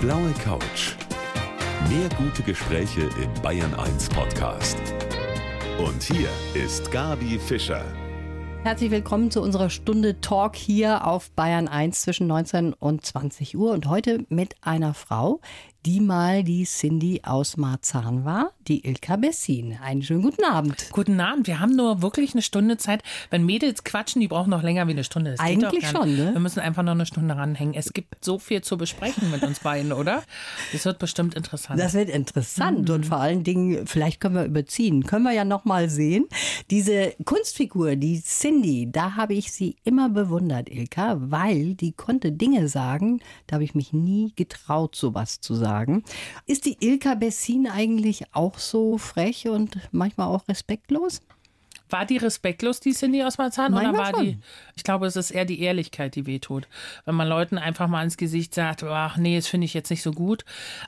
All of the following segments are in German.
blaue Couch. Mehr gute Gespräche im Bayern 1 Podcast. Und hier ist Gabi Fischer. Herzlich willkommen zu unserer Stunde Talk hier auf Bayern 1 zwischen 19 und 20 Uhr und heute mit einer Frau, die mal die Cindy aus Marzahn war, die Ilka Bessin. Einen schönen guten Abend. Guten Abend. Wir haben nur wirklich eine Stunde Zeit. Wenn Mädels quatschen, die brauchen noch länger wie eine Stunde. Das Eigentlich schon, ne? Wir müssen einfach noch eine Stunde ranhängen. Es gibt so viel zu besprechen mit uns beiden, oder? Das wird bestimmt interessant. Das wird interessant mhm. und vor allen Dingen, vielleicht können wir überziehen. Können wir ja noch mal sehen. Diese Kunstfigur, die Cindy, da habe ich sie immer bewundert, Ilka, weil die konnte Dinge sagen, da habe ich mich nie getraut, sowas zu sagen sagen. Ist die Ilka Bessin eigentlich auch so frech und manchmal auch respektlos? War die respektlos, die Cindy aus Marzahn? Oder war schon. die. Ich glaube, es ist eher die Ehrlichkeit, die wehtut. Wenn man Leuten einfach mal ins Gesicht sagt, ach nee, das finde ich jetzt nicht so gut.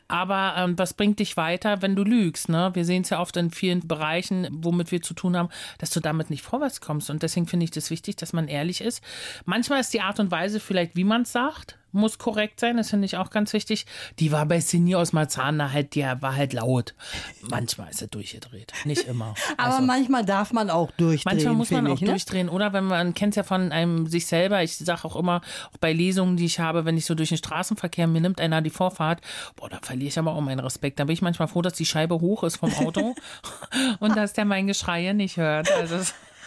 Aber ähm, was bringt dich weiter, wenn du lügst? Ne? Wir sehen es ja oft in vielen Bereichen, womit wir zu tun haben, dass du damit nicht vorwärts kommst. Und deswegen finde ich das wichtig, dass man ehrlich ist. Manchmal ist die Art und Weise vielleicht, wie man es sagt, muss korrekt sein, das finde ich auch ganz wichtig. Die war bei Cindy aus Marzahn halt, die war halt laut. Manchmal ist er durchgedreht, nicht immer. Aber also, manchmal darf man auch durchdrehen. Manchmal muss man auch ich, ne? durchdrehen, oder wenn man kennt ja von einem sich selber. Ich sage auch immer, auch bei Lesungen, die ich habe, wenn ich so durch den Straßenverkehr mir nimmt einer die Vorfahrt, boah, da verliere ich aber auch meinen Respekt. Da bin ich manchmal froh, dass die Scheibe hoch ist vom Auto und dass der mein Geschrei nicht hört. Also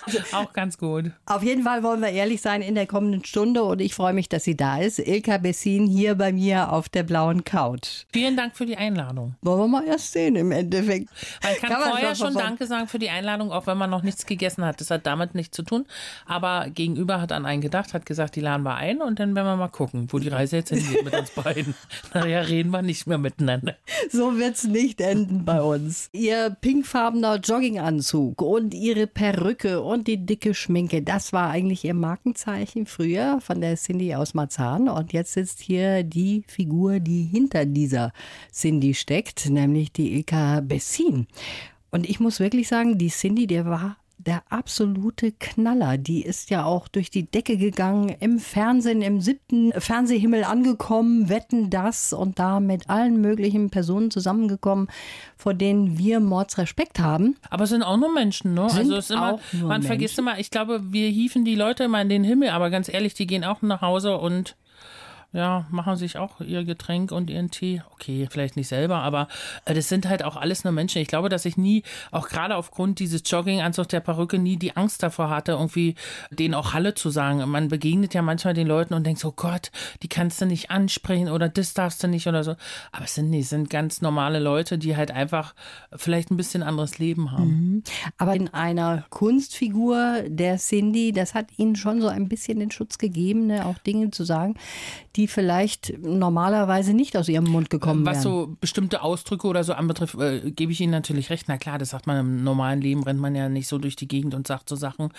Auch ganz gut. Auf jeden Fall wollen wir ehrlich sein in der kommenden Stunde und ich freue mich, dass sie da ist. Ilka Bessin hier bei mir auf der blauen Couch. Vielen Dank für die Einladung. Wollen wir mal erst sehen im Endeffekt. Man kann, kann vorher schon Danke sagen für die Einladung, auch wenn man noch nichts gegessen hat. Das hat damit nichts zu tun. Aber gegenüber hat an einen gedacht, hat gesagt, die laden wir ein und dann werden wir mal gucken, wo die Reise jetzt hingeht mit uns beiden. Nachher reden wir nicht mehr miteinander. So wird es nicht enden bei uns. Ihr pinkfarbener Jogginganzug und ihre Perücke und und die dicke Schminke. Das war eigentlich ihr Markenzeichen früher von der Cindy aus Marzahn. Und jetzt sitzt hier die Figur, die hinter dieser Cindy steckt, nämlich die Ilka Bessin. Und ich muss wirklich sagen, die Cindy, der war der absolute Knaller. Die ist ja auch durch die Decke gegangen, im Fernsehen, im siebten Fernsehhimmel angekommen, wetten das und da mit allen möglichen Personen zusammengekommen, vor denen wir Mordsrespekt haben. Aber es sind auch nur Menschen, ne? Sind also es ist immer, man Menschen. vergisst immer, ich glaube, wir hieven die Leute immer in den Himmel, aber ganz ehrlich, die gehen auch nach Hause und ja, machen sich auch ihr Getränk und ihren Tee. Okay, vielleicht nicht selber, aber äh, das sind halt auch alles nur Menschen. Ich glaube, dass ich nie, auch gerade aufgrund dieses Jogginganzugs der Perücke, nie die Angst davor hatte, irgendwie denen auch Halle zu sagen. Man begegnet ja manchmal den Leuten und denkt so, Gott, die kannst du nicht ansprechen oder das darfst du nicht oder so. Aber es sind nicht, sind ganz normale Leute, die halt einfach vielleicht ein bisschen anderes Leben haben. Mhm. Aber in einer Kunstfigur der Cindy, das hat ihnen schon so ein bisschen den Schutz gegeben, ne? auch Dinge zu sagen, die die vielleicht normalerweise nicht aus ihrem Mund gekommen Was wären. so bestimmte Ausdrücke oder so anbetrifft, äh, gebe ich Ihnen natürlich recht. Na klar, das sagt man im normalen Leben, rennt man ja nicht so durch die Gegend und sagt so Sachen.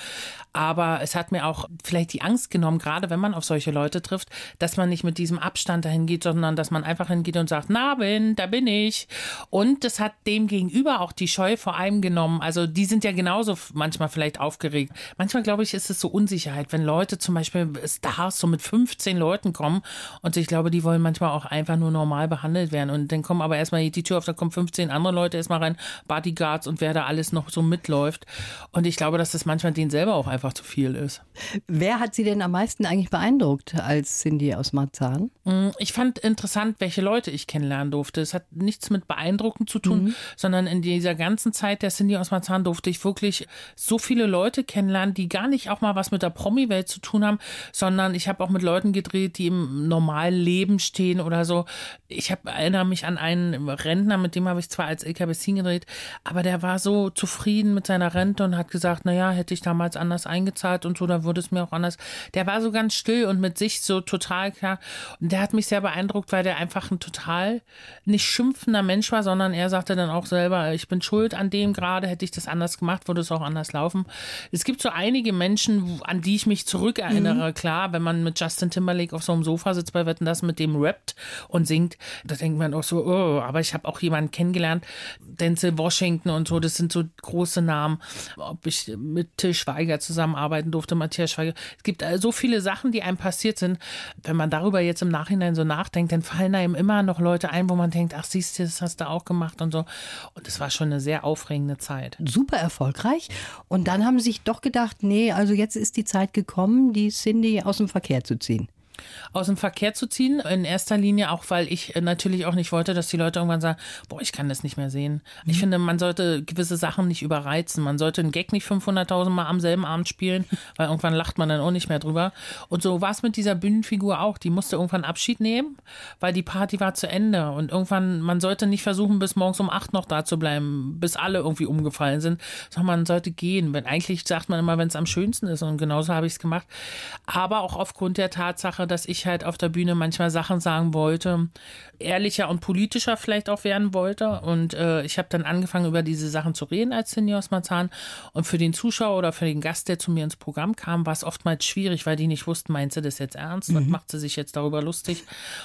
Aber es hat mir auch vielleicht die Angst genommen, gerade wenn man auf solche Leute trifft, dass man nicht mit diesem Abstand dahin geht, sondern dass man einfach hingeht und sagt, na bin, da bin ich. Und das hat dem gegenüber auch die Scheu vor allem genommen. Also die sind ja genauso manchmal vielleicht aufgeregt. Manchmal glaube ich, ist es so Unsicherheit, wenn Leute zum Beispiel Stars so mit 15 Leuten kommen und ich glaube, die wollen manchmal auch einfach nur normal behandelt werden. Und dann kommen aber erstmal die Tür auf, da kommen 15 andere Leute erstmal rein, Bodyguards und wer da alles noch so mitläuft. Und ich glaube, dass das manchmal denen selber auch einfach zu viel ist. Wer hat Sie denn am meisten eigentlich beeindruckt als Cindy aus Marzahn? Mm, ich fand interessant, welche Leute ich kennenlernen durfte. Es hat nichts mit beeindrucken zu tun, mhm. sondern in dieser ganzen Zeit der Cindy aus Marzahn durfte ich wirklich so viele Leute kennenlernen, die gar nicht auch mal was mit der Promi-Welt zu tun haben, sondern ich habe auch mit Leuten gedreht, die im normalen Leben stehen oder so. Ich hab, erinnere mich an einen Rentner, mit dem habe ich zwar als LKBC gedreht, aber der war so zufrieden mit seiner Rente und hat gesagt, naja, hätte ich damals anders eingezahlt und so, dann würde es mir auch anders. Der war so ganz still und mit sich so total klar. Und der hat mich sehr beeindruckt, weil der einfach ein total nicht schimpfender Mensch war, sondern er sagte dann auch selber, ich bin schuld an dem gerade, hätte ich das anders gemacht, würde es auch anders laufen. Es gibt so einige Menschen, an die ich mich zurückerinnere. Mhm. Klar, wenn man mit Justin Timberlake auf so einem Sofa Sitzt bei Wetten, das mit dem rappt und singt, da denkt man auch so, oh, aber ich habe auch jemanden kennengelernt, Denzel Washington und so, das sind so große Namen. Ob ich mit Till Schweiger zusammenarbeiten durfte, Matthias Schweiger. Es gibt so viele Sachen, die einem passiert sind. Wenn man darüber jetzt im Nachhinein so nachdenkt, dann fallen einem immer noch Leute ein, wo man denkt, ach siehst du, das hast du auch gemacht und so. Und es war schon eine sehr aufregende Zeit. Super erfolgreich. Und dann haben sie sich doch gedacht, nee, also jetzt ist die Zeit gekommen, die Cindy aus dem Verkehr zu ziehen aus dem Verkehr zu ziehen. In erster Linie auch, weil ich äh, natürlich auch nicht wollte, dass die Leute irgendwann sagen, boah, ich kann das nicht mehr sehen. Mhm. Ich finde, man sollte gewisse Sachen nicht überreizen. Man sollte einen Gag nicht 500.000 Mal am selben Abend spielen, weil irgendwann lacht man dann auch nicht mehr drüber. Und so war es mit dieser Bühnenfigur auch. Die musste irgendwann Abschied nehmen, weil die Party war zu Ende. Und irgendwann, man sollte nicht versuchen, bis morgens um acht noch da zu bleiben, bis alle irgendwie umgefallen sind, sondern man sollte gehen. Wenn, eigentlich sagt man immer, wenn es am schönsten ist. Und genauso habe ich es gemacht. Aber auch aufgrund der Tatsache, dass ich halt auf der Bühne manchmal Sachen sagen wollte, ehrlicher und politischer vielleicht auch werden wollte. Und äh, ich habe dann angefangen, über diese Sachen zu reden als Seniors Marzahn. Und für den Zuschauer oder für den Gast, der zu mir ins Programm kam, war es oftmals schwierig, weil die nicht wussten, meint sie das jetzt ernst? Mhm. macht sie sich jetzt darüber lustig?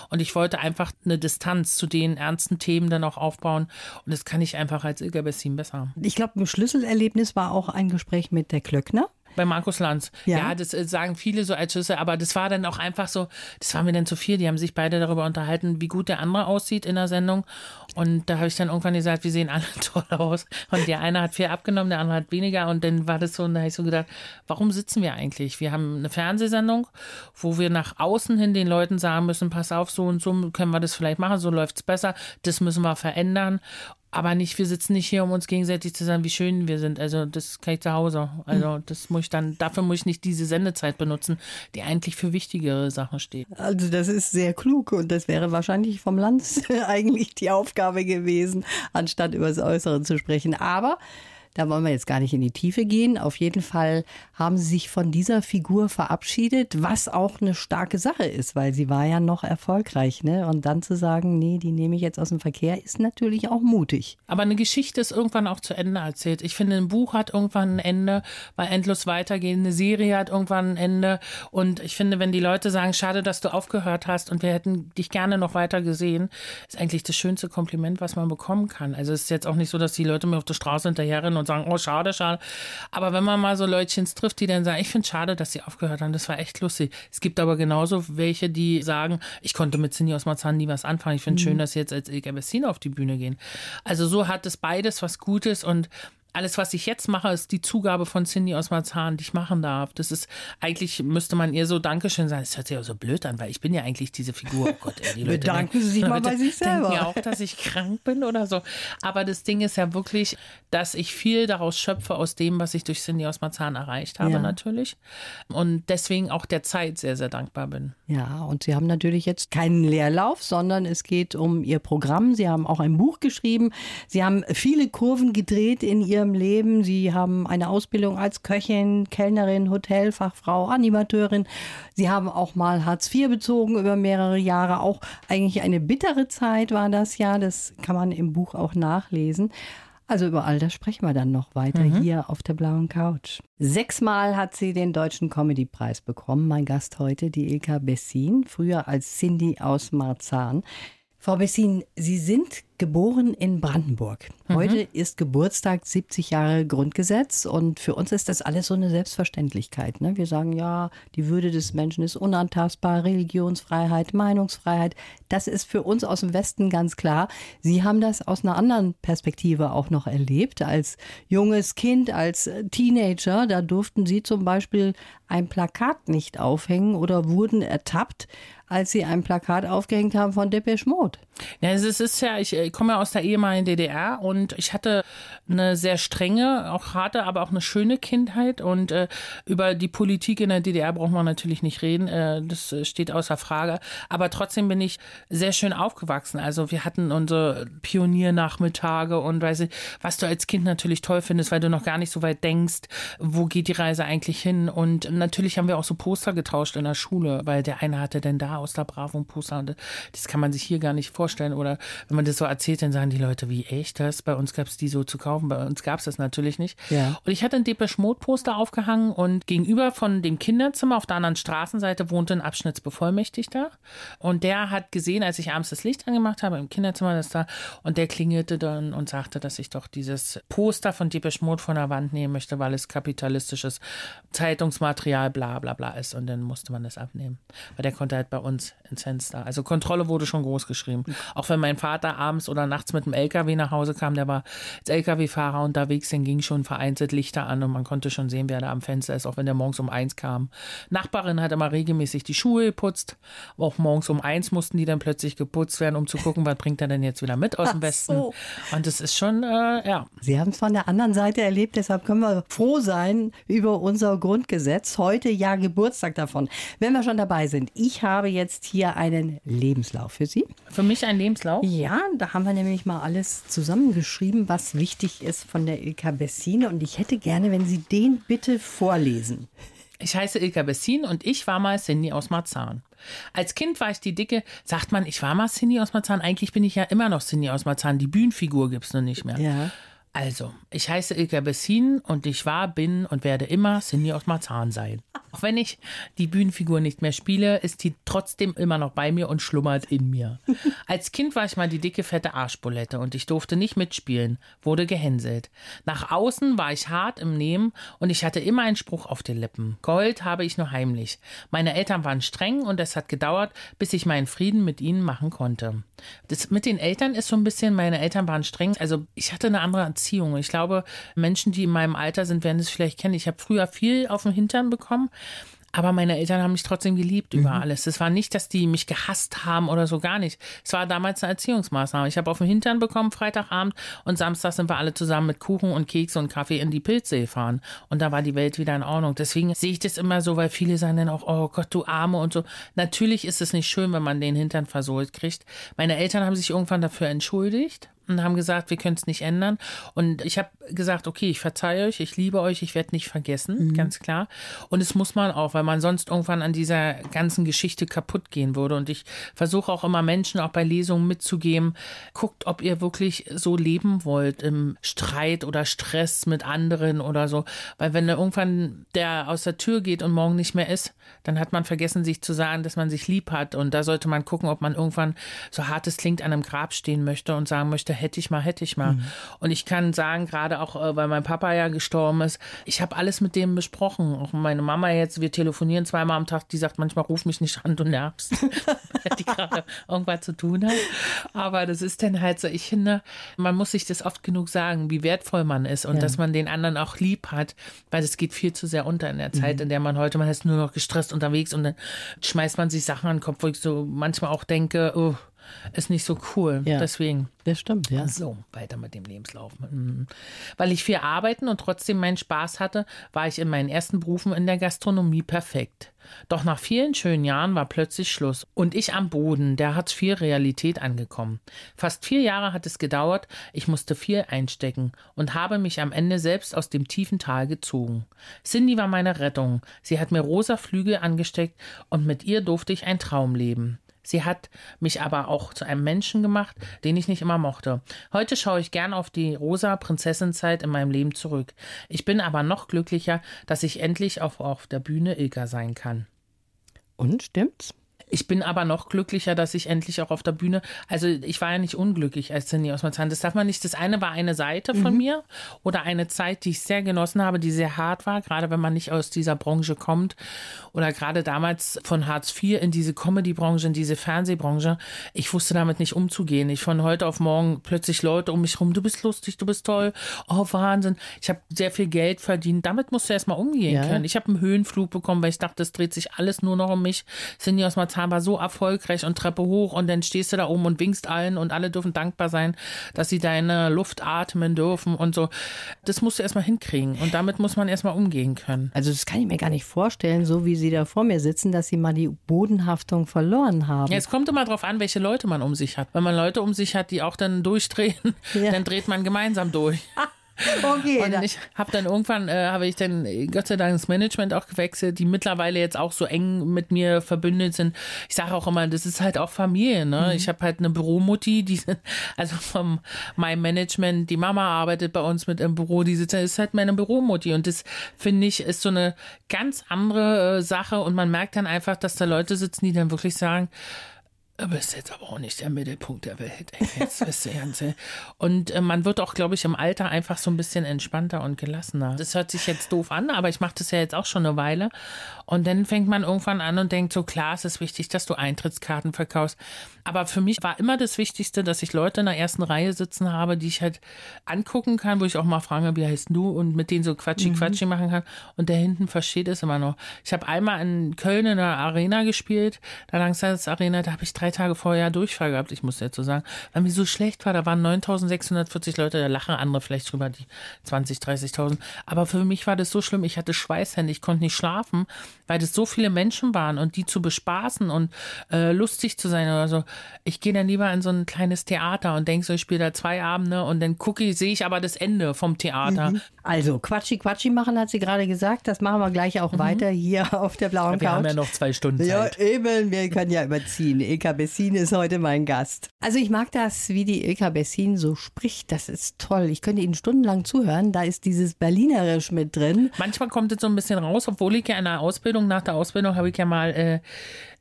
Und ich wollte einfach eine Distanz zu den ernsten Themen dann auch aufbauen. Und das kann ich einfach als Ilga Bessin besser. Ich glaube, ein Schlüsselerlebnis war auch ein Gespräch mit der Klöckner. Bei Markus Lanz. Ja. ja, das äh, sagen viele so als Schlüssel, aber das war dann auch einfach so, das war mir dann zu viel. Die haben sich beide darüber unterhalten, wie gut der andere aussieht in der Sendung. Und da habe ich dann irgendwann gesagt, wir sehen alle toll aus. Und der eine hat viel abgenommen, der andere hat weniger. Und dann war das so, und da habe ich so gedacht, warum sitzen wir eigentlich? Wir haben eine Fernsehsendung, wo wir nach außen hin den Leuten sagen müssen, pass auf, so und so können wir das vielleicht machen, so läuft es besser, das müssen wir verändern aber nicht, wir sitzen nicht hier, um uns gegenseitig zu sagen, wie schön wir sind. Also das kann ich zu Hause. Also hm. das muss ich dann, dafür muss ich nicht diese Sendezeit benutzen, die eigentlich für wichtigere Sachen steht. Also das ist sehr klug und das wäre wahrscheinlich vom Land eigentlich die Aufgabe gewesen, anstatt über das Äußere zu sprechen. Aber da wollen wir jetzt gar nicht in die Tiefe gehen. Auf jeden Fall haben sie sich von dieser Figur verabschiedet, was auch eine starke Sache ist, weil sie war ja noch erfolgreich. Ne? Und dann zu sagen, nee, die nehme ich jetzt aus dem Verkehr, ist natürlich auch mutig. Aber eine Geschichte ist irgendwann auch zu Ende erzählt. Ich finde, ein Buch hat irgendwann ein Ende, weil endlos weitergehen. Eine Serie hat irgendwann ein Ende. Und ich finde, wenn die Leute sagen, schade, dass du aufgehört hast und wir hätten dich gerne noch weiter gesehen, ist eigentlich das schönste Kompliment, was man bekommen kann. Also es ist jetzt auch nicht so, dass die Leute mir auf der Straße hinterherrennen und sagen, oh, schade, schade. Aber wenn man mal so Leutchens trifft, die dann sagen, ich finde es schade, dass sie aufgehört haben, das war echt lustig. Es gibt aber genauso welche, die sagen, ich konnte mit Cindy aus Marzahn nie was anfangen. Ich finde es mhm. schön, dass sie jetzt als Ilka Bessina auf die Bühne gehen. Also so hat es beides was Gutes und alles, was ich jetzt mache, ist die Zugabe von Cindy aus Marzahn, die ich machen darf. Das ist, eigentlich müsste man ihr so Dankeschön sagen. Das hört sich ja so blöd an, weil ich bin ja eigentlich diese Figur. Oh Gott, ey, die Leute Bedanken denken, Sie sich mal bei sich selber. Denken ja auch, dass ich krank bin oder so. Aber das Ding ist ja wirklich, dass ich viel daraus schöpfe aus dem, was ich durch Cindy aus Marzahn erreicht habe, ja. natürlich. Und deswegen auch der Zeit sehr, sehr dankbar bin. Ja, und Sie haben natürlich jetzt keinen Leerlauf, sondern es geht um Ihr Programm. Sie haben auch ein Buch geschrieben. Sie haben viele Kurven gedreht in Ihrem ihrem Leben. Sie haben eine Ausbildung als Köchin, Kellnerin, Hotelfachfrau, Animateurin. Sie haben auch mal Hartz IV bezogen über mehrere Jahre. Auch eigentlich eine bittere Zeit war das ja. Das kann man im Buch auch nachlesen. Also über all das sprechen wir dann noch weiter mhm. hier auf der blauen Couch. Sechsmal hat sie den Deutschen Comedy-Preis bekommen. Mein Gast heute, die Ilka Bessin, früher als Cindy aus Marzahn. Frau Bessin, Sie sind geboren in Brandenburg. Mhm. Heute mhm. ist Geburtstag 70 Jahre Grundgesetz und für uns ist das alles so eine Selbstverständlichkeit. Ne? Wir sagen ja, die Würde des Menschen ist unantastbar, Religionsfreiheit, Meinungsfreiheit. Das ist für uns aus dem Westen ganz klar. Sie haben das aus einer anderen Perspektive auch noch erlebt. Als junges Kind, als Teenager, da durften Sie zum Beispiel ein Plakat nicht aufhängen oder wurden ertappt, als Sie ein Plakat aufgehängt haben von Depeche Mode. Ja, es ist ja, ich komme aus der ehemaligen DDR und ich hatte eine sehr strenge, auch harte, aber auch eine schöne Kindheit und äh, über die Politik in der DDR braucht man natürlich nicht reden, äh, das steht außer Frage, aber trotzdem bin ich sehr schön aufgewachsen. Also wir hatten unsere Pioniernachmittage und weiß ich, was du als Kind natürlich toll findest, weil du noch gar nicht so weit denkst, wo geht die Reise eigentlich hin? Und natürlich haben wir auch so Poster getauscht in der Schule, weil der eine hatte denn da aus der Bravo ein Poster und das kann man sich hier gar nicht vorstellen oder wenn man das so erzählt erzählt, dann sagen die Leute, wie echt das? Bei uns gab es die so zu kaufen, bei uns gab es das natürlich nicht. Ja. Und ich hatte ein Depeche Mode Poster aufgehangen und gegenüber von dem Kinderzimmer auf der anderen Straßenseite wohnte ein Abschnittsbevollmächtigter. Und der hat gesehen, als ich abends das Licht angemacht habe im Kinderzimmer, das da, und der klingelte dann und sagte, dass ich doch dieses Poster von Depeche Mode von der Wand nehmen möchte, weil es kapitalistisches Zeitungsmaterial bla bla bla ist. Und dann musste man das abnehmen. Weil der konnte halt bei uns ins Fenster. Also Kontrolle wurde schon groß geschrieben. Auch wenn mein Vater abends oder nachts mit dem LKW nach Hause kam, der war als LKW-Fahrer unterwegs, dann ging schon vereinzelt Lichter an und man konnte schon sehen, wer da am Fenster ist, auch wenn der morgens um eins kam. Nachbarin hat immer regelmäßig die Schuhe geputzt. Auch morgens um eins mussten die dann plötzlich geputzt werden, um zu gucken, was bringt er denn jetzt wieder mit aus dem Ach Westen. so. Und das ist schon, äh, ja. Sie haben es von der anderen Seite erlebt, deshalb können wir froh sein über unser Grundgesetz. Heute ja Geburtstag davon. Wenn wir schon dabei sind, ich habe jetzt hier einen Lebenslauf für Sie. Für mich ein Lebenslauf. Ja, da haben wir nämlich mal alles zusammengeschrieben, was wichtig ist von der Ilka Bessine. Und ich hätte gerne, wenn Sie den bitte vorlesen. Ich heiße Ilka Bessin und ich war mal Cindy aus Marzahn. Als Kind war ich die Dicke, sagt man, ich war mal Cindy aus Marzahn. Eigentlich bin ich ja immer noch Cindy aus Marzahn. Die Bühnenfigur gibt's noch nicht mehr. Ja. Also, ich heiße Ilka Bessin und ich war, bin und werde immer Cindy aus Marzahn sein. Auch wenn ich die Bühnenfigur nicht mehr spiele, ist die trotzdem immer noch bei mir und schlummert in mir. Als Kind war ich mal die dicke, fette Arschbulette und ich durfte nicht mitspielen, wurde gehänselt. Nach außen war ich hart im Nehmen und ich hatte immer einen Spruch auf den Lippen. Gold habe ich nur heimlich. Meine Eltern waren streng und es hat gedauert, bis ich meinen Frieden mit ihnen machen konnte. Das mit den Eltern ist so ein bisschen, meine Eltern waren streng. Also ich hatte eine andere Erziehung. Ich glaube, Menschen, die in meinem Alter sind, werden es vielleicht kennen. Ich habe früher viel auf den Hintern bekommen. Aber meine Eltern haben mich trotzdem geliebt über alles. Es war nicht, dass die mich gehasst haben oder so gar nicht. Es war damals eine Erziehungsmaßnahme. Ich habe auf den Hintern bekommen Freitagabend und Samstag sind wir alle zusammen mit Kuchen und Kekse und Kaffee in die Pilze gefahren. Und da war die Welt wieder in Ordnung. Deswegen sehe ich das immer so, weil viele sagen dann auch, oh Gott, du Arme und so. Natürlich ist es nicht schön, wenn man den Hintern versohlt kriegt. Meine Eltern haben sich irgendwann dafür entschuldigt und haben gesagt, wir können es nicht ändern. Und ich habe gesagt, okay, ich verzeihe euch, ich liebe euch, ich werde nicht vergessen, ganz klar. Und es muss man auch, weil man sonst irgendwann an dieser ganzen Geschichte kaputt gehen würde. Und ich versuche auch immer Menschen auch bei Lesungen mitzugeben, guckt, ob ihr wirklich so leben wollt im Streit oder Stress mit anderen oder so. Weil wenn irgendwann der aus der Tür geht und morgen nicht mehr ist, dann hat man vergessen, sich zu sagen, dass man sich lieb hat. Und da sollte man gucken, ob man irgendwann, so hart es klingt, an einem Grab stehen möchte und sagen möchte, hätte ich mal, hätte ich mal. Und ich kann sagen, gerade auch, äh, weil mein Papa ja gestorben ist, ich habe alles mit dem besprochen. Auch meine Mama jetzt, wir telefonieren zweimal am Tag, die sagt manchmal, ruf mich nicht an, du nervst. Weil die gerade irgendwas zu tun hat. Aber das ist dann halt so, ich finde, man muss sich das oft genug sagen, wie wertvoll man ist und Ja. dass man den anderen auch lieb hat, weil es geht viel zu sehr unter in der Zeit, in der man heute, man ist nur noch gestresst unterwegs und dann schmeißt man sich Sachen an den Kopf, wo ich so manchmal auch denke, oh, ist nicht so cool. Ja. Deswegen. Das stimmt, ja. So, weiter mit dem Lebenslauf. Mhm. Weil ich viel arbeiten und trotzdem meinen Spaß hatte, war ich in meinen ersten Berufen in der Gastronomie perfekt. Doch nach vielen schönen Jahren war plötzlich Schluss und ich am Boden der Hartz-IV-Realität angekommen. Fast vier Jahre hat es gedauert, ich musste viel einstecken und habe mich am Ende selbst aus dem tiefen Tal gezogen. Cindy war meine Rettung. Sie hat mir rosa Flügel angesteckt und mit ihr durfte ich einen Traum leben. Sie hat mich aber auch zu einem Menschen gemacht, den ich nicht immer mochte. Heute schaue ich gern auf die rosa Prinzessinzeit in meinem Leben zurück. Ich bin aber noch glücklicher, dass ich endlich auch auf der Bühne Ilka sein kann. Und stimmt's? Ich bin aber noch glücklicher, dass ich endlich auch auf der Bühne, also ich war ja nicht unglücklich als Cindy aus Marzahn. Das darf man nicht. Das eine war eine Seite von mir oder eine Zeit, die ich sehr genossen habe, die sehr hart war, gerade wenn man nicht aus dieser Branche kommt oder gerade damals von Hartz IV in diese Comedy-Branche, in diese Fernsehbranche. Ich wusste damit nicht umzugehen. Ich von heute auf morgen plötzlich Leute um mich rum, du bist lustig, du bist toll, oh Wahnsinn. Ich habe sehr viel Geld verdient. Damit musst du erst mal umgehen Ja. können. Ich habe einen Höhenflug bekommen, weil ich dachte, es dreht sich alles nur noch um mich. Cindy aus Marzahn war so erfolgreich und Treppe hoch und dann stehst du da oben und winkst allen und alle dürfen dankbar sein, dass sie deine Luft atmen dürfen und so. Das musst du erstmal hinkriegen und damit muss man erstmal umgehen können. Also das kann ich mir gar nicht vorstellen, so wie Sie da vor mir sitzen, dass Sie mal die Bodenhaftung verloren haben. Ja, es kommt immer drauf an, welche Leute man um sich hat. Wenn man Leute um sich hat, die auch dann durchdrehen, Ja. dann dreht man gemeinsam durch. Okay, und ich habe dann irgendwann, äh, habe ich dann Gott sei Dank das Management auch gewechselt, die mittlerweile jetzt auch so eng mit mir verbündet sind. Ich sage auch immer, das ist halt auch Familie. Ne? Mhm. Ich habe halt eine Büromutti, die also vom meinem Management, die Mama arbeitet bei uns mit im Büro, die sitzt, ist halt meine Büromutti und das finde ich ist so eine ganz andere äh, Sache und man merkt dann einfach, dass da Leute sitzen, die dann wirklich sagen, Du bist jetzt aber auch nicht der Mittelpunkt der Welt. Ey. Jetzt bist du ganze. Und äh, man wird auch, glaube ich, im Alter einfach so ein bisschen entspannter und gelassener. Das hört sich jetzt doof an, aber ich mache das ja jetzt auch schon eine Weile. Und dann fängt man irgendwann an und denkt so, klar, es ist wichtig, dass du Eintrittskarten verkaufst. Aber für mich war immer das Wichtigste, dass ich Leute in der ersten Reihe sitzen habe, die ich halt angucken kann, wo ich auch mal frage, wie heißt du? Und mit denen so quatschi mhm. machen kann. Und der hinten versteht es immer noch. Ich habe einmal in Köln in der Arena gespielt, da Langseits Arena, da habe ich drei Tage vorher Durchfall gehabt, ich muss dazu sagen, weil mir so schlecht war. Da waren 9640 Leute, da lachen andere vielleicht drüber, die 20, 30.000. Aber für mich war das so schlimm, ich hatte Schweißhände, ich konnte nicht schlafen, weil das so viele Menschen waren und die zu bespaßen und äh, lustig zu sein oder so. Ich gehe dann lieber in so ein kleines Theater und denke so, ich spiele da zwei Abende und dann gucke ich, sehe ich aber das Ende vom Theater. Mhm. Also Quatschi Quatschi machen, hat sie gerade gesagt. Das machen wir gleich auch mhm. weiter hier auf der blauen wir Couch. Wir haben ja noch zwei Stunden Zeit. Ja, eben, wir können ja überziehen. Ilka Bessin ist heute mein Gast. Also ich mag das, wie die Ilka Bessin so spricht. Das ist toll. Ich könnte Ihnen stundenlang zuhören. Da ist dieses Berlinerisch mit drin. Manchmal kommt es so ein bisschen raus, obwohl ich ja in der Ausbildung, nach der Ausbildung habe ich ja mal, äh,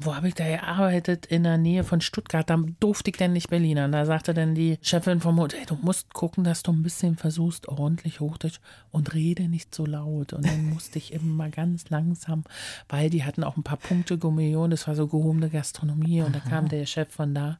wo habe ich da gearbeitet? In der Nähe von Stuttgart. Da durfte ich denn nicht Berlinern. Da sagte dann die Chefin vom Hotel, du musst gucken, dass du ein bisschen versuchst, ordentlich Hochdeutsch und rede nicht so laut. Und dann musste ich immer ganz langsam, weil die hatten auch ein paar Punkte Gummillionen, das war so gehobene Gastronomie und da kam der Chef von da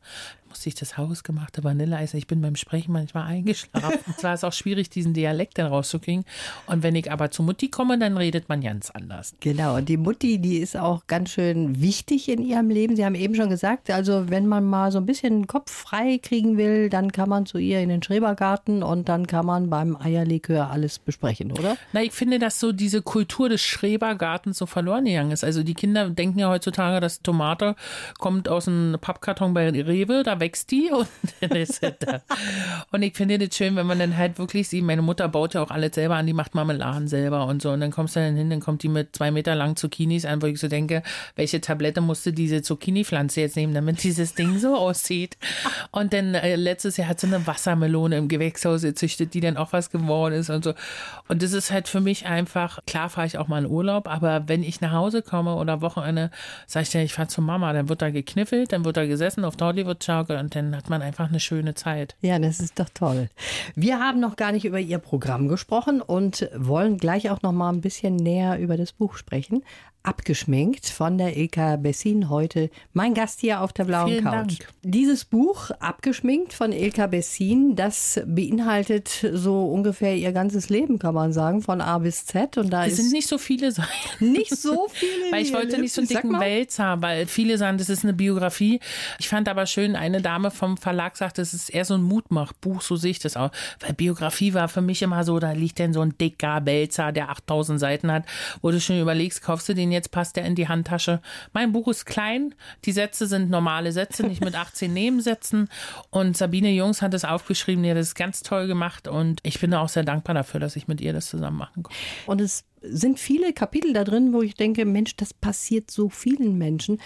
musste ich das hausgemachte Vanilleeis. Ich bin beim Sprechen manchmal eingeschlafen. es war es auch schwierig, diesen Dialekt dann rauszukriegen. Und wenn ich aber zu Mutti komme, dann redet man ganz anders. Genau, und die Mutti, die ist auch ganz schön wichtig in ihrem Leben. Sie haben eben schon gesagt, also wenn man mal so ein bisschen den Kopf frei kriegen will, dann kann man zu ihr in den Schrebergarten und dann kann man beim Eierlikör alles besprechen, oder? Na, ich finde, dass so diese Kultur des Schrebergartens so verloren gegangen ist. Also die Kinder denken ja heutzutage, dass Tomate kommt aus einem Pappkarton bei Rewe, da wächst die und dann ist sie da. Und ich finde das schön, wenn man dann halt wirklich sieht, meine Mutter baut ja auch alles selber an, die macht Marmeladen selber und so. Und dann kommst du dann hin, dann kommt die mit zwei Meter langen Zucchinis an, wo ich so denke, welche Tablette musste diese Zucchini-Pflanze jetzt nehmen, damit dieses Ding so aussieht. Und dann äh, letztes Jahr hat sie eine Wassermelone im Gewächshaus gezüchtet, die dann auch was geworden ist und so. Und das ist halt für mich einfach, klar fahre ich auch mal in Urlaub, aber wenn ich nach Hause komme oder Wochenende, sage ich ja, ich fahre zu Mama, dann wird da gekniffelt, dann wird da gesessen auf Hollywood-Schaukel und dann hat man einfach eine schöne Zeit. Ja, das ist doch toll. Wir haben noch gar nicht über Ihr Programm gesprochen und wollen gleich auch noch mal ein bisschen näher über das Buch sprechen abgeschminkt von der Ilka Bessin heute mein Gast hier auf der blauen Vielen Couch. Dank. Dieses Buch abgeschminkt von Ilka Bessin, das beinhaltet so ungefähr ihr ganzes Leben, kann man sagen, von A bis Z und da es sind nicht so viele Seiten. Nicht so viele. weil ich wollte nicht so einen dicken Wälzer, weil viele sagen, das ist eine Biografie. Ich fand aber schön, eine Dame vom Verlag sagte, es ist eher so ein Mutmachbuch, so sehe ich das auch, weil Biografie war für mich immer so, da liegt denn so ein dicker Wälzer, der 8000 Seiten hat, wo du schon überlegst, kaufst du den denn jetzt passt der in die Handtasche. Mein Buch ist klein, die Sätze sind normale Sätze, nicht mit 18 Nebensätzen. Und Sabine Jungs hat es aufgeschrieben, die hat es ganz toll gemacht und ich bin auch sehr dankbar dafür, dass ich mit ihr das zusammen machen konnte. Und es sind viele Kapitel da drin, wo ich denke, Mensch, das passiert so vielen Menschen.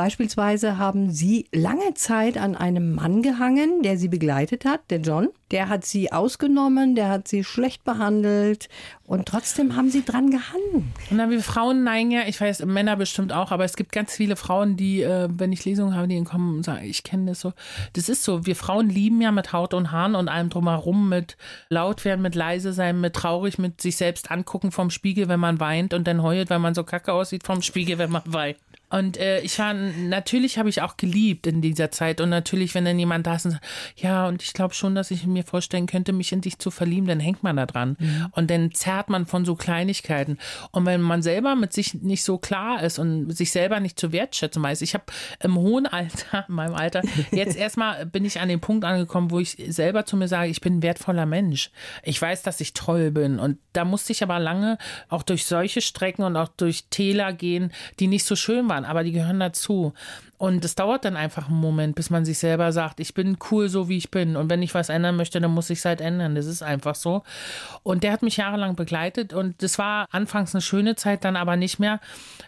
Beispielsweise haben Sie lange Zeit an einem Mann gehangen, der Sie begleitet hat, der John. Der hat Sie ausgenommen, der hat Sie schlecht behandelt und trotzdem haben Sie dran gehangen. Und dann wir Frauen neigen ja, ich weiß, Männer bestimmt auch, aber es gibt ganz viele Frauen, die, äh, wenn ich Lesungen habe, die kommen und sagen, ich kenne das so. Das ist so, wir Frauen lieben ja mit Haut und Haaren und allem drumherum, mit laut werden, mit leise sein, mit traurig, mit sich selbst angucken vom Spiegel, wenn man weint und dann heult, weil man so kacke aussieht vom Spiegel, wenn man weint. Und äh, ich war, natürlich habe ich auch geliebt in dieser Zeit. Und natürlich, wenn dann jemand da ist und sagt, ja, und ich glaube schon, dass ich mir vorstellen könnte, mich in dich zu verlieben, dann hängt man da dran. Mhm. Und dann zerrt man von so Kleinigkeiten. Und wenn man selber mit sich nicht so klar ist und sich selber nicht zu wertschätzen weiß, ich habe im hohen Alter, in meinem Alter, jetzt erstmal bin ich an den Punkt angekommen, wo ich selber zu mir sage, ich bin ein wertvoller Mensch. Ich weiß, dass ich toll bin. Und da musste ich aber lange auch durch solche Strecken und auch durch Täler gehen, die nicht so schön waren an, aber die gehören dazu. Und es dauert dann einfach einen Moment, bis man sich selber sagt, ich bin cool so, wie ich bin. Und wenn ich was ändern möchte, dann muss ich es halt ändern. Das ist einfach so. Und der hat mich jahrelang begleitet und das war anfangs eine schöne Zeit, dann aber nicht mehr,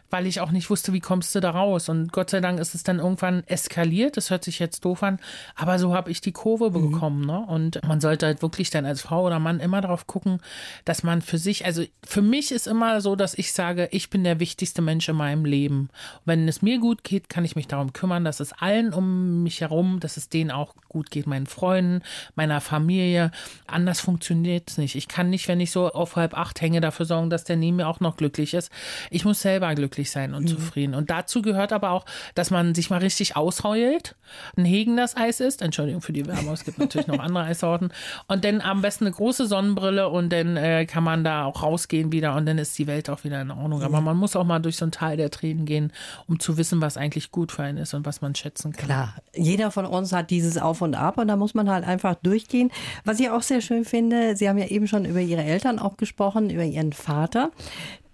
weil ich auch nicht wusste, wie kommst du da raus. Und Gott sei Dank ist es dann irgendwann eskaliert. Das hört sich jetzt doof an, aber so habe ich die Kurve mhm. bekommen. Ne? Und man sollte halt wirklich dann als Frau oder Mann immer darauf gucken, dass man für sich, also für mich ist immer so, dass ich sage, ich bin der wichtigste Mensch in meinem Leben. Wenn es mir gut geht, kann ich mich darum kümmern, dass es allen um mich herum, dass es denen auch gut geht, meinen Freunden, meiner Familie. Anders funktioniert es nicht. Ich kann nicht, wenn ich so auf halb acht hänge, dafür sorgen, dass der neben mir auch noch glücklich ist. Ich muss selber glücklich sein und mhm. zufrieden. Und dazu gehört aber auch, dass man sich mal richtig ausheult, ein Hegen das Eis ist, Entschuldigung für die Wärme, es gibt natürlich noch andere Eissorten, und dann am besten eine große Sonnenbrille und dann äh, kann man da auch rausgehen wieder und dann ist die Welt auch wieder in Ordnung. Aber man muss auch mal durch so ein Teil der Tränen gehen, um zu wissen, was eigentlich gut für einen ist und was man schätzen kann. Klar, jeder von uns hat dieses Auf und Ab und da muss man halt einfach durchgehen. Was ich auch sehr schön finde, Sie haben ja eben schon über Ihre Eltern auch gesprochen, über Ihren Vater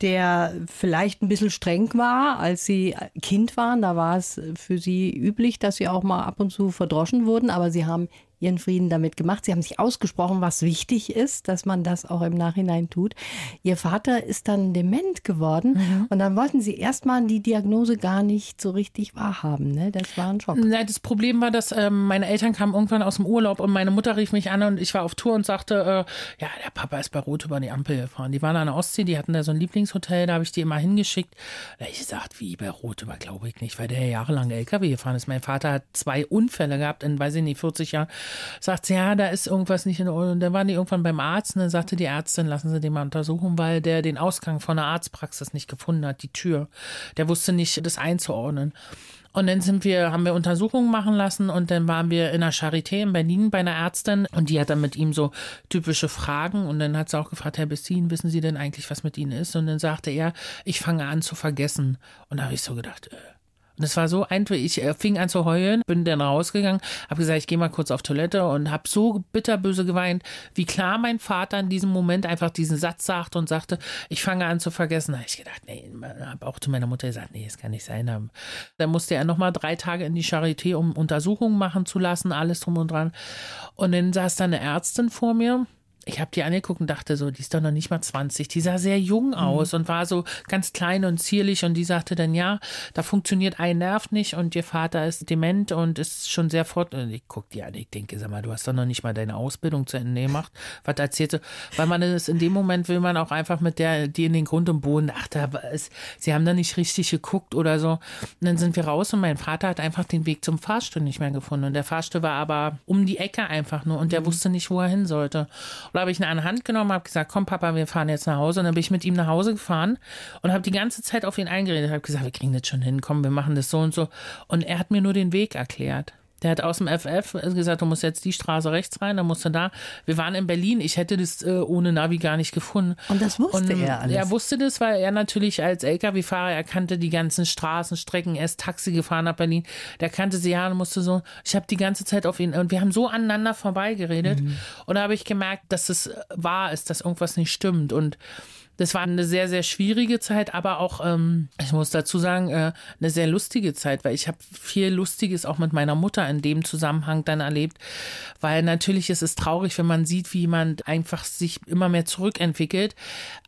der vielleicht ein bisschen streng war, als sie Kind waren. Da war es für sie üblich, dass sie auch mal ab und zu verdroschen wurden, aber sie haben ihren Frieden damit gemacht. Sie haben sich ausgesprochen, was wichtig ist, dass man das auch im Nachhinein tut. Ihr Vater ist dann dement geworden mhm. und dann wollten sie erstmal die Diagnose gar nicht so richtig wahrhaben. Ne? Das war ein Schock. Na, das Problem war, dass ähm, meine Eltern kamen irgendwann aus dem Urlaub und meine Mutter rief mich an und ich war auf Tour und sagte, äh, ja, der Papa ist bei Rot über die Ampel gefahren. Die waren an der Ostsee, die hatten da so ein Lieblingshotel, da habe ich die immer hingeschickt. Da ich gesagt, wie bei Rot über, glaube ich nicht, weil der jahrelang LKW gefahren ist. Mein Vater hat zwei Unfälle gehabt in, weiß ich nicht, 40 Jahren sagt sie, ja, da ist irgendwas nicht in Ordnung. Und dann waren die irgendwann beim Arzt und dann sagte die Ärztin, lassen Sie den mal untersuchen, weil der den Ausgang von der Arztpraxis nicht gefunden hat, die Tür. Der wusste nicht, das einzuordnen. Und dann sind wir, haben wir Untersuchungen machen lassen und dann waren wir in der Charité in Berlin bei einer Ärztin und die hat dann mit ihm so typische Fragen und dann hat sie auch gefragt, Herr Bessin, wissen Sie denn eigentlich, was mit Ihnen ist? Und dann sagte er, ich fange an zu vergessen. Und da habe ich so gedacht, äh, und es war so einfach, ich äh, fing an zu heulen, bin dann rausgegangen, habe gesagt, ich gehe mal kurz auf Toilette und habe so bitterböse geweint, wie klar mein Vater in diesem Moment einfach diesen Satz sagte und sagte, ich fange an zu vergessen. Da habe ich gedacht, nee, habe auch zu meiner Mutter gesagt, nee, das kann nicht sein. Dann musste er nochmal drei Tage in die Charité, um Untersuchungen machen zu lassen, alles drum und dran. Und dann saß da eine Ärztin vor mir, ich habe die angeguckt und dachte so, die ist doch noch nicht mal 20. Die sah sehr jung mhm. aus mhm. und war so ganz klein und zierlich. Und die sagte dann, ja, da funktioniert ein Nerv nicht und ihr Vater ist dement und ist schon sehr fort. Und ich gucke die an, ich denke, sag mal, du hast doch noch nicht mal deine Ausbildung zu Ende gemacht. Was erzählte? Weil man ist in dem Moment will man auch einfach mit der, die in den Grund und Boden, ach, da ist, sie haben da nicht richtig geguckt oder so. Und dann sind wir raus und mein Vater hat einfach den Weg zum Fahrstuhl nicht mehr gefunden. Und der Fahrstuhl war aber um die Ecke einfach nur und der mhm. wusste nicht, wo er hin sollte. Und habe ich ihn an Hand genommen, habe gesagt, komm Papa, wir fahren jetzt nach Hause. Und dann bin ich mit ihm nach Hause gefahren und habe die ganze Zeit auf ihn eingeredet. Habe gesagt, wir kriegen das schon hin, komm, wir machen das so und so. Und er hat mir nur den Weg erklärt. Der hat aus dem FF gesagt, du musst jetzt die Straße rechts rein, dann musst du da. Wir waren in Berlin, ich hätte das äh, ohne Navi gar nicht gefunden. Und das wusste und, er alles. Er wusste das, weil er natürlich als LKW-Fahrer, er kannte die ganzen Straßenstrecken, er ist Taxi gefahren nach Berlin, der kannte sie ja und musste so, ich habe die ganze Zeit auf ihn, und wir haben so aneinander vorbeigeredet. Mhm. Und da habe ich gemerkt, dass es wahr ist, dass irgendwas nicht stimmt. Und das war eine sehr, sehr schwierige Zeit, aber auch, ähm, ich muss dazu sagen, äh, eine sehr lustige Zeit, weil ich habe viel Lustiges auch mit meiner Mutter in dem Zusammenhang dann erlebt, weil natürlich ist es traurig, wenn man sieht, wie jemand einfach sich immer mehr zurückentwickelt,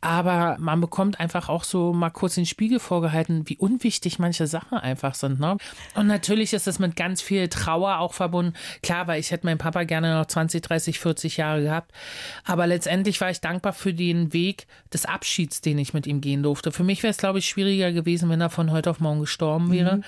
aber man bekommt einfach auch so mal kurz den Spiegel vorgehalten, wie unwichtig manche Sachen einfach sind. Ne? Und natürlich ist es mit ganz viel Trauer auch verbunden. Klar, weil ich hätte meinen Papa gerne noch 20, 30, 40 Jahre gehabt, aber letztendlich war ich dankbar für den Weg des Ab Abschieds, den ich mit ihm gehen durfte. Für mich wäre es, glaube ich, schwieriger gewesen, wenn er von heute auf morgen gestorben wäre. Mhm.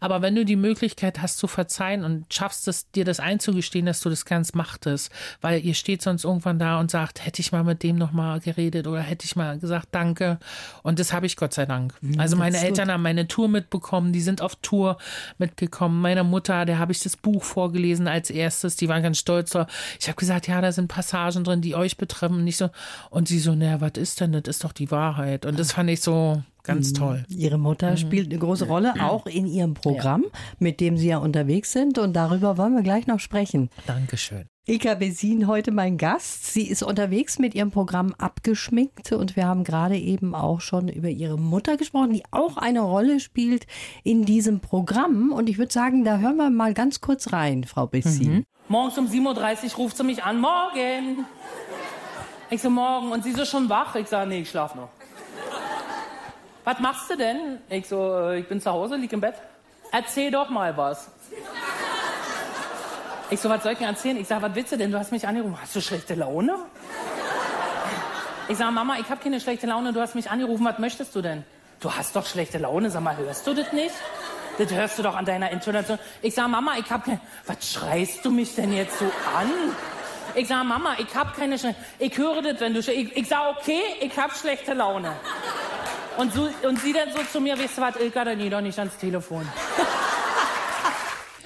Aber wenn du die Möglichkeit hast zu verzeihen und schaffst es, dir das einzugestehen, dass du das ganz machtest, weil ihr steht sonst irgendwann da und sagt, hätte ich mal mit dem nochmal geredet oder hätte ich mal gesagt, danke. Und das habe ich Gott sei Dank. Mhm, also meine Eltern gut. haben meine Tour mitbekommen, die sind auf Tour mitgekommen. Meine Mutter, der habe ich das Buch vorgelesen als erstes, die waren ganz stolz. Ich habe gesagt, ja, da sind Passagen drin, die euch betreffen. Nicht so. Und sie so, naja, was ist denn? Das ist doch die Wahrheit. Und das fand ich so, Ganz mhm. toll. Ihre Mutter mhm. spielt eine große Rolle, auch in Ihrem Programm, ja. mit dem Sie ja unterwegs sind. Und darüber wollen wir gleich noch sprechen. Dankeschön. Ilka Besin heute mein Gast. Sie ist unterwegs mit ihrem Programm Abgeschminkt und wir haben gerade eben auch schon über ihre Mutter gesprochen, die auch eine Rolle spielt in diesem Programm. Und ich würde sagen, da hören wir mal ganz kurz rein, Frau Bessin. Mhm. Morgens um 7.30 Uhr ruft sie mich an. Morgen! Ich so, morgen. Und sie so schon wach. Ich sage, nee, ich schlaf noch. Was machst du denn? Ich so, äh, ich bin zu Hause, lieg im Bett. Erzähl doch mal was. Ich so, was soll ich denn erzählen? Ich sag, was willst du denn? Du hast mich angerufen. Hast du schlechte Laune? Ich sag, Mama, ich habe keine schlechte Laune. Du hast mich angerufen. Was möchtest du denn? Du hast doch schlechte Laune. Sag mal, hörst du das nicht? Das hörst du doch an deiner Intonation. Ich sag, Mama, ich hab keine... Was schreist du mich denn jetzt so an? Ich sag, Mama, ich hab keine schlechte... Ich höre das, wenn du... Ich, ich sag, okay, ich hab schlechte Laune. Und, so, und sie dann so zu mir, weißt du was, Ilka, dann geh doch nicht ans Telefon.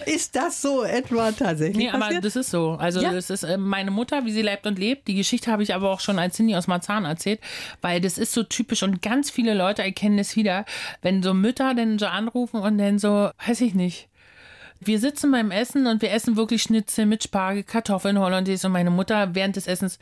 Ist das so etwa tatsächlich? Nee, passiert? aber das ist so. Also, ja. das ist äh, meine Mutter, wie sie lebt und lebt. Die Geschichte habe ich aber auch schon als Cindy aus Marzahn erzählt, weil das ist so typisch und ganz viele Leute erkennen es wieder, wenn so Mütter dann so anrufen und dann so, weiß ich nicht, wir sitzen beim Essen und wir essen wirklich Schnitzel mit Spargel, Kartoffeln, Hollandaise und meine Mutter während des Essens,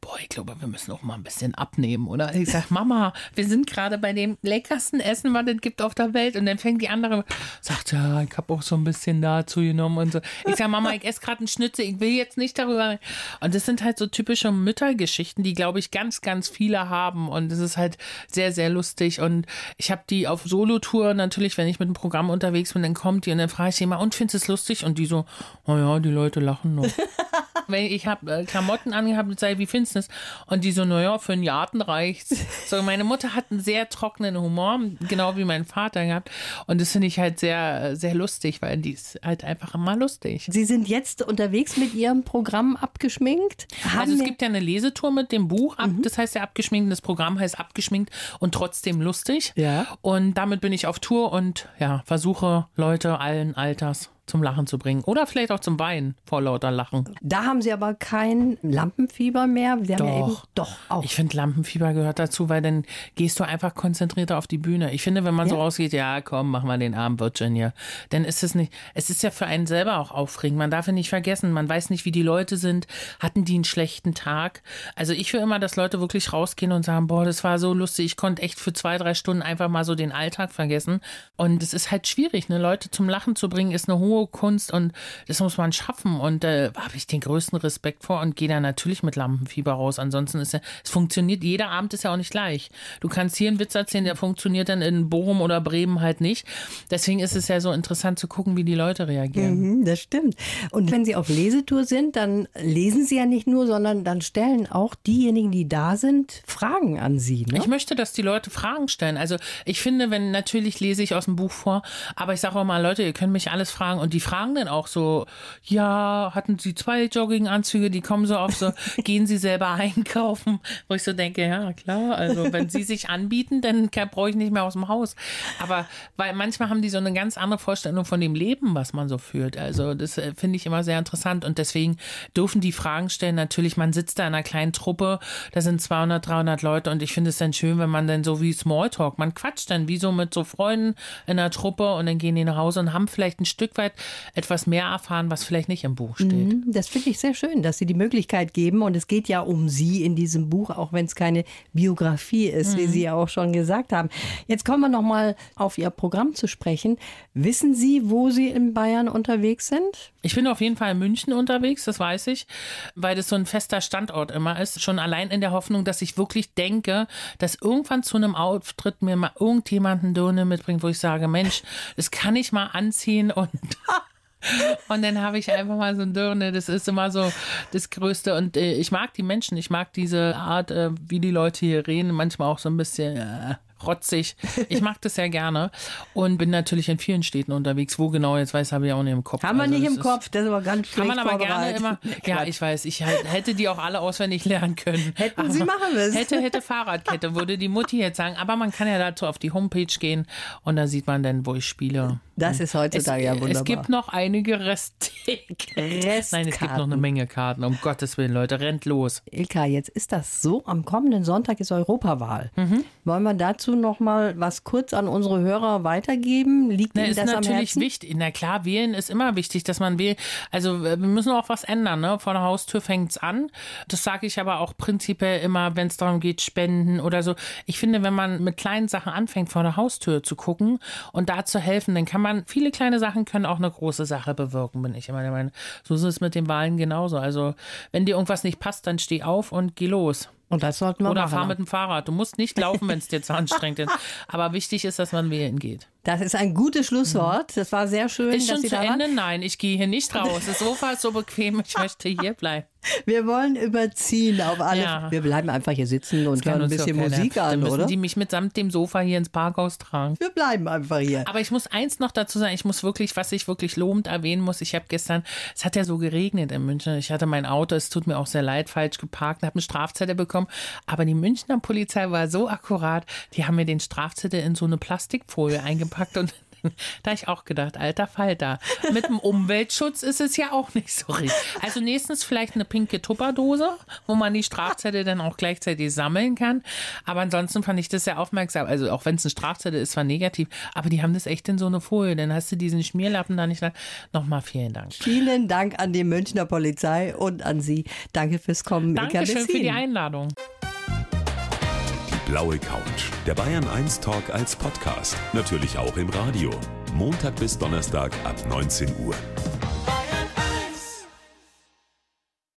boah, ich glaube, wir müssen auch mal ein bisschen abnehmen, oder? Ich sag, Mama, wir sind gerade bei dem leckersten Essen, was es gibt auf der Welt. Und dann fängt die andere, sagt, ja, ich habe auch so ein bisschen dazu genommen und so. Ich sag, Mama, ich esse gerade einen Schnitzel, ich will jetzt nicht darüber. Und das sind halt so typische Müttergeschichten, die, glaube ich, ganz, ganz viele haben. Und es ist halt sehr, sehr lustig. Und ich habe die auf Solotour natürlich, wenn ich mit dem Programm unterwegs bin, dann kommt die und dann frage ich sie immer, und findest du es lustig? Und die so, oh ja, die Leute lachen noch. Wenn ich habe äh, Klamotten angehabt und sage, wie es? Und die so, naja, für einen Jarten reicht's. So, meine Mutter hat einen sehr trockenen Humor, genau wie mein Vater gehabt. Und das finde ich halt sehr, sehr lustig, weil die ist halt einfach immer lustig. Sie sind jetzt unterwegs mit Ihrem Programm abgeschminkt? Also es gibt ja eine Lesetour mit dem Buch, mhm. das heißt ja abgeschminkt, das Programm heißt abgeschminkt und trotzdem lustig. Ja. Und damit bin ich auf Tour und ja, versuche Leute allen Alters zum Lachen zu bringen. Oder vielleicht auch zum Weinen vor lauter Lachen. Da haben Sie aber kein Lampenfieber mehr. Sie doch, ja eben, doch auch. Ich finde, Lampenfieber gehört dazu, weil dann gehst du einfach konzentrierter auf die Bühne. Ich finde, wenn man ja. so rausgeht, ja, komm, mach mal den Abend, Virginia, dann ist es nicht, es ist ja für einen selber auch aufregend. Man darf ja nicht vergessen, man weiß nicht, wie die Leute sind. Hatten die einen schlechten Tag? Also ich will immer, dass Leute wirklich rausgehen und sagen, boah, das war so lustig. Ich konnte echt für zwei, drei Stunden einfach mal so den Alltag vergessen. Und es ist halt schwierig, ne? Leute zum Lachen zu bringen, ist eine hohe hohe Kunst und das muss man schaffen. Und da äh, habe ich den größten Respekt vor und gehe da natürlich mit Lampenfieber raus. Ansonsten ist ja, es funktioniert, jeder Abend ist ja auch nicht gleich. Du kannst hier einen Witz erzählen, der funktioniert dann in Bochum oder Bremen halt nicht. Deswegen ist es ja so interessant zu gucken, wie die Leute reagieren. Mhm, das stimmt. Und wenn Sie auf Lesetour sind, dann lesen Sie ja nicht nur, sondern dann stellen auch diejenigen, die da sind, Fragen an Sie. Ne? Ich möchte, dass die Leute Fragen stellen. Also ich finde, wenn natürlich lese ich aus dem Buch vor, aber ich sage auch mal, Leute, ihr könnt mich alles fragen und die fragen dann auch so, ja, hatten Sie zwei Jogginganzüge, die kommen so auf so, gehen Sie selber einkaufen, wo ich so denke, ja, klar, also wenn Sie sich anbieten, dann brauche ich nicht mehr aus dem Haus. Aber weil manchmal haben die so eine ganz andere Vorstellung von dem Leben, was man so führt. Also das äh, finde ich immer sehr interessant und deswegen dürfen die Fragen stellen. Natürlich, man sitzt da in einer kleinen Truppe, da sind 200, 300 Leute und ich finde es dann schön, wenn man dann so wie Smalltalk, man quatscht dann wie so mit so Freunden in einer Truppe und dann gehen die nach Hause und haben vielleicht ein Stück weit etwas mehr erfahren, was vielleicht nicht im Buch steht. Mhm, das finde ich sehr schön, dass Sie die Möglichkeit geben. Und es geht ja um Sie in diesem Buch, auch wenn es keine Biografie ist, mhm. wie Sie ja auch schon gesagt haben. Jetzt kommen wir noch mal auf Ihr Programm zu sprechen. Wissen Sie, wo Sie in Bayern unterwegs sind? Ich bin auf jeden Fall in München unterwegs, das weiß ich, weil das so ein fester Standort immer ist. Schon allein in der Hoffnung, dass ich wirklich denke, dass irgendwann zu einem Auftritt mir mal irgendjemand eine Dirne mitbringt, wo ich sage, Mensch, das kann ich mal anziehen und Und dann habe ich einfach mal so ein Dirne. Das ist immer so das Größte. Und äh, ich mag die Menschen. Ich mag diese Art, äh, wie die Leute hier reden. Manchmal auch so ein bisschen. Äh, rotzig. Ich mag das sehr gerne und bin natürlich in vielen Städten unterwegs. Wo genau jetzt weiß, habe ich auch nicht im Kopf. Haben wir also, nicht im Kopf, das ist aber ganz schlecht Kann man aber gerne immer. Ja, ich weiß, ich hätte die auch alle auswendig lernen können. Hätten aber Sie machen müssen. Hätte, hätte Fahrradkette, würde die Mutti jetzt sagen. Aber man kann ja dazu auf die Homepage gehen und da sieht man dann, wo ich spiele. Das ist heutzutage es, ja wunderbar. Es gibt noch einige Resttickets. Nein, es gibt noch eine Menge Karten. Um Gottes Willen, Leute, rennt los. Ilka, jetzt ist das so. Am kommenden Sonntag ist Europawahl. Mhm. Wollen wir dazu du noch mal was kurz an unsere Hörer weitergeben? Liegt Na, Ihnen ist das am natürlich Herzen? wichtig. Na klar, wählen ist immer wichtig, dass man wählt. Also wir müssen auch was ändern. Ne? Vor der Haustür fängt's an. Das sage ich aber auch prinzipiell immer, wenn es darum geht, Spenden oder so. Ich finde, wenn man mit kleinen Sachen anfängt, vor der Haustür zu gucken und da zu helfen, dann kann man, viele kleine Sachen können auch eine große Sache bewirken, bin ich immer der Meinung. So ist es mit den Wahlen genauso. Also wenn dir irgendwas nicht passt, dann steh auf und geh los. Und das sollten wir Oder machen. fahr mit dem Fahrrad. Du musst nicht laufen, wenn es dir zu anstrengend ist. Aber wichtig ist, dass man wählen geht. Das ist ein gutes Schlusswort. Das war sehr schön, Ist dass schon Sie zu waren. Ende? Nein, ich gehe hier nicht raus. Das Sofa ist so bequem, ich möchte hier bleiben. Wir wollen überziehen auf alle. Ja. Wir bleiben einfach hier sitzen und hören ein bisschen. Musik Dann an, müssen oder? die mich mitsamt dem Sofa hier ins Parkhaus tragen. Wir bleiben einfach hier. Aber ich muss eins noch dazu sagen, ich muss wirklich, was ich wirklich lobend erwähnen muss, ich habe gestern, es hat ja so geregnet in München, ich hatte mein Auto, es tut mir auch sehr leid, falsch geparkt, habe eine Strafzettel bekommen, aber die Münchner Polizei war so akkurat, die haben mir den Strafzettel in so eine Plastikfolie eingepackt und da hab ich auch gedacht, alter Falter. Mit dem Umweltschutz ist es ja auch nicht so richtig. Also nächstens vielleicht eine pinke Tupperdose, wo man die Strafzettel dann auch gleichzeitig sammeln kann. Aber ansonsten fand ich das sehr aufmerksam. Also auch wenn es ein Strafzettel ist, war negativ. Aber die haben das echt in so eine Folie. Dann hast du diesen Schmierlappen da nicht. Nochmal vielen Dank. Vielen Dank an die Münchner Polizei und an Sie. Danke fürs Kommen. Dankeschön für die. Einladung. Blaue Couch. Der Bayern 1 Talk als Podcast. Natürlich auch im Radio. Montag bis Donnerstag ab 19 Uhr.